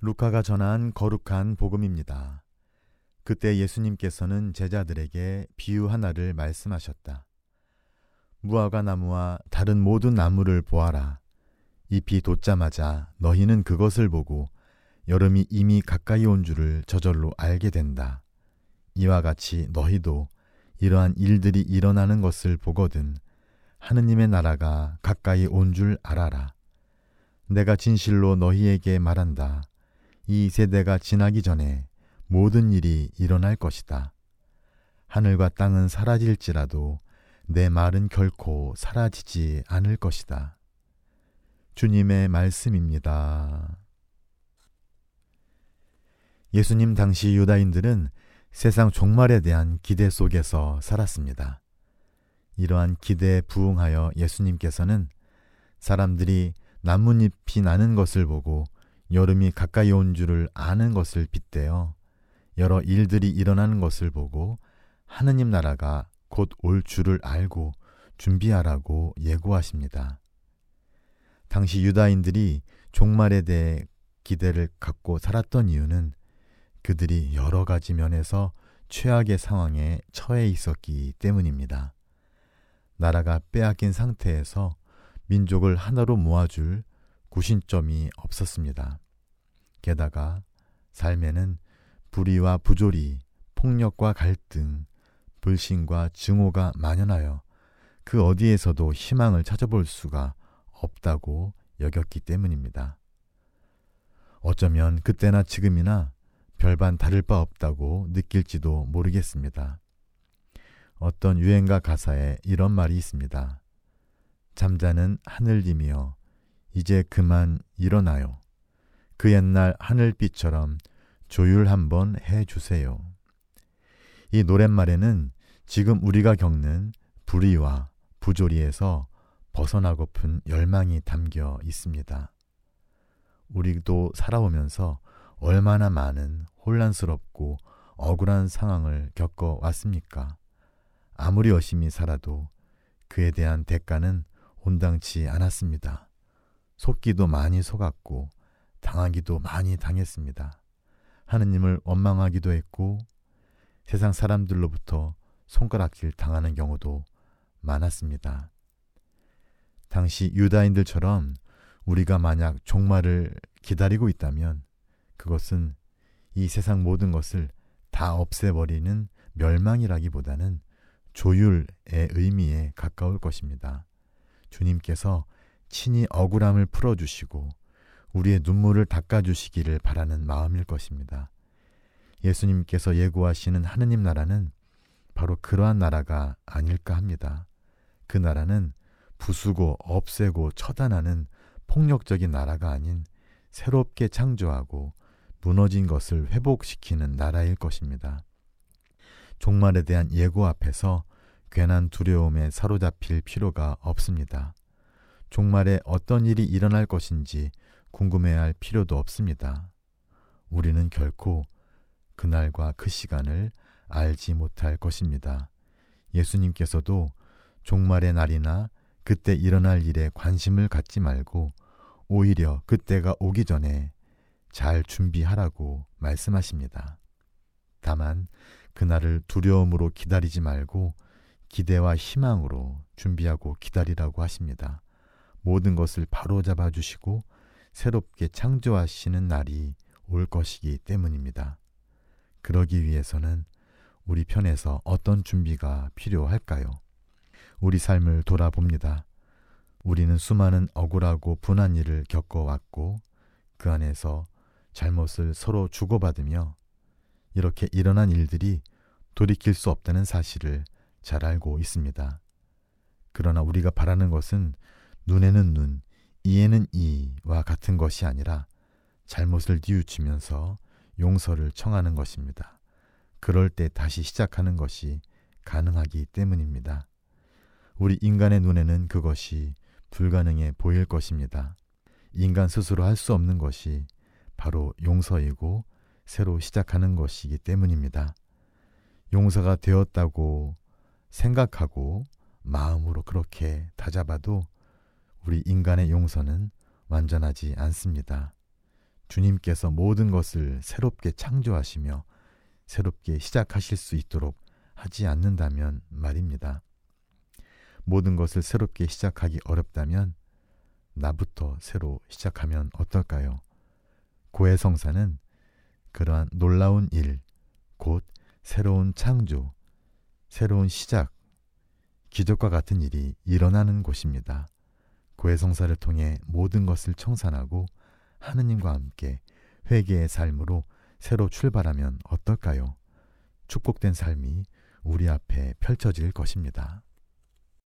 루카가 전한 거룩한 복음입니다. 그때 예수님께서는 제자들에게 비유 하나를 말씀하셨다. 무화과 나무와 다른 모든 나무를 보아라. 잎이 돋자마자 너희는 그것을 보고 여름이 이미 가까이 온 줄을 저절로 알게 된다. 이와 같이 너희도 이러한 일들이 일어나는 것을 보거든 하느님의 나라가 가까이 온 줄 알아라. 내가 진실로 너희에게 말한다. 이 세대가 지나기 전에 모든 일이 일어날 것이다. 하늘과 땅은 사라질지라도 내 말은 결코 사라지지 않을 것이다. 주님의 말씀입니다. 예수님 당시 유다인들은 세상 종말에 대한 기대 속에서 살았습니다. 이러한 기대에 부응하여 예수님께서는 사람들이 나뭇잎이 나는 것을 보고 여름이 가까이 온 줄을 아는 것을 빗대어 여러 일들이 일어나는 것을 보고 하느님 나라가 곧 올 줄을 알고 준비하라고 예고하십니다. 당시 유다인들이 종말에 대해 기대를 갖고 살았던 이유는 그들이 여러 가지 면에서 최악의 상황에 처해 있었기 때문입니다. 나라가 빼앗긴 상태에서 민족을 하나로 모아줄 구신점이 없었습니다. 게다가 삶에는 불의와 부조리, 폭력과 갈등, 불신과 증오가 만연하여 그 어디에서도 희망을 찾아볼 수가 없다고 여겼기 때문입니다. 어쩌면 그때나 지금이나 별반 다를 바 없다고 느낄지도 모르겠습니다. 어떤 유행가 가사에 이런 말이 있습니다. 잠자는 하늘님이여 이제 그만 일어나요. 그 옛날 하늘빛처럼 조율 한번 해 주세요. 이 노랫말에는 지금 우리가 겪는 불의와 부조리에서 벗어나고픈 열망이 담겨 있습니다. 우리도 살아오면서 얼마나 많은 혼란스럽고 억울한 상황을 겪어 왔습니까? 아무리 열심히 살아도 그에 대한 대가는 온당치 않았습니다. 속기도 많이 속았고 당하기도 많이 당했습니다. 하느님을 원망하기도 했고 세상 사람들로부터 손가락질 당하는 경우도 많았습니다. 당시 유다인들처럼 우리가 만약 종말을 기다리고 있다면 그것은 이 세상 모든 것을 다 없애버리는 멸망이라기보다는 조율의 의미에 가까울 것입니다. 주님께서 친히 억울함을 풀어주시고 우리의 눈물을 닦아주시기를 바라는 마음일 것입니다. 예수님께서 예고하시는 하느님 나라는 바로 그러한 나라가 아닐까 합니다. 그 나라는 부수고 없애고 처단하는 폭력적인 나라가 아닌 새롭게 창조하고 무너진 것을 회복시키는 나라일 것입니다. 종말에 대한 예고 앞에서 괜한 두려움에 사로잡힐 필요가 없습니다. 종말에 어떤 일이 일어날 것인지 궁금해할 필요도 없습니다. 우리는 결코 그날과 그 시간을 알지 못할 것입니다. 예수님께서도 종말의 날이나 그때 일어날 일에 관심을 갖지 말고 오히려 그때가 오기 전에 잘 준비하라고 말씀하십니다. 다만 그날을 두려움으로 기다리지 말고 기대와 희망으로 준비하고 기다리라고 하십니다. 모든 것을 바로 잡아 주시고 새롭게 창조하시는 날이 올 것이기 때문입니다. 그러기 위해서는 우리 편에서 어떤 준비가 필요할까요? 우리 삶을 돌아봅니다. 우리는 수많은 억울하고 분한 일을 겪어왔고 그 안에서 잘못을 서로 주고받으며 이렇게 일어난 일들이 돌이킬 수 없다는 사실을 잘 알고 있습니다. 그러나 우리가 바라는 것은 눈에는 눈, 이에는 이와 같은 것이 아니라 잘못을 뉘우치면서 용서를 청하는 것입니다. 그럴 때 다시 시작하는 것이 가능하기 때문입니다. 우리 인간의 눈에는 그것이 불가능해 보일 것입니다. 인간 스스로 할 수 없는 것이 바로 용서이고 새로 시작하는 것이기 때문입니다. 용서가 되었다고 생각하고 마음으로 그렇게 다잡아도 우리 인간의 용서는 완전하지 않습니다. 주님께서 모든 것을 새롭게 창조하시며 새롭게 시작하실 수 있도록 하지 않는다면 말입니다. 모든 것을 새롭게 시작하기 어렵다면 나부터 새로 시작하면 어떨까요? 고해성사는 그러한 놀라운 일, 곧 새로운 창조, 새로운 시작, 기적과 같은 일이 일어나는 곳입니다. 고해성사를 통해 모든 것을 청산하고 하느님과 함께 회개의 삶으로 새로 출발하면 어떨까요? 축복된 삶이 우리 앞에 펼쳐질 것입니다.